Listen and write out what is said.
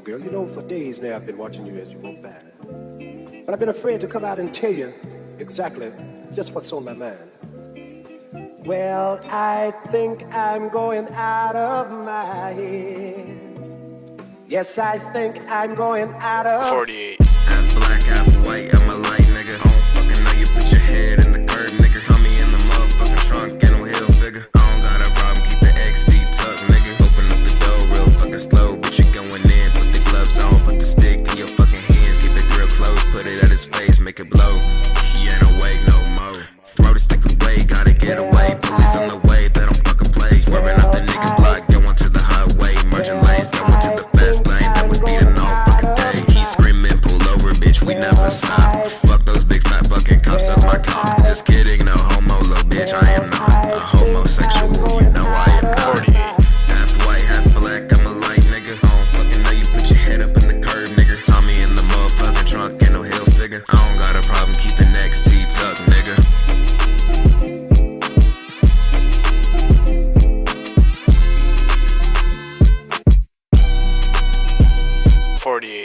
girl. You know, for days now I've been watching you as you walk by. But I've been afraid to come out and tell you exactly just what's on my mind. Well, I think I'm going out of my head. Yes, I think I'm going out of 48. Half black, half white, I'm a He ain't awake no more. Throw the stick away, gotta get away. Police on the way, they don't fucking play. Swerving out the nigga block, going to the highway. Merging lanes, going to the fast lane. That was speeding all fucking day. He screaming, pull over, bitch, we never stop. Fuck those big fat fucking cops up my car. Just kidding, no homo, little bitch, I am not 48.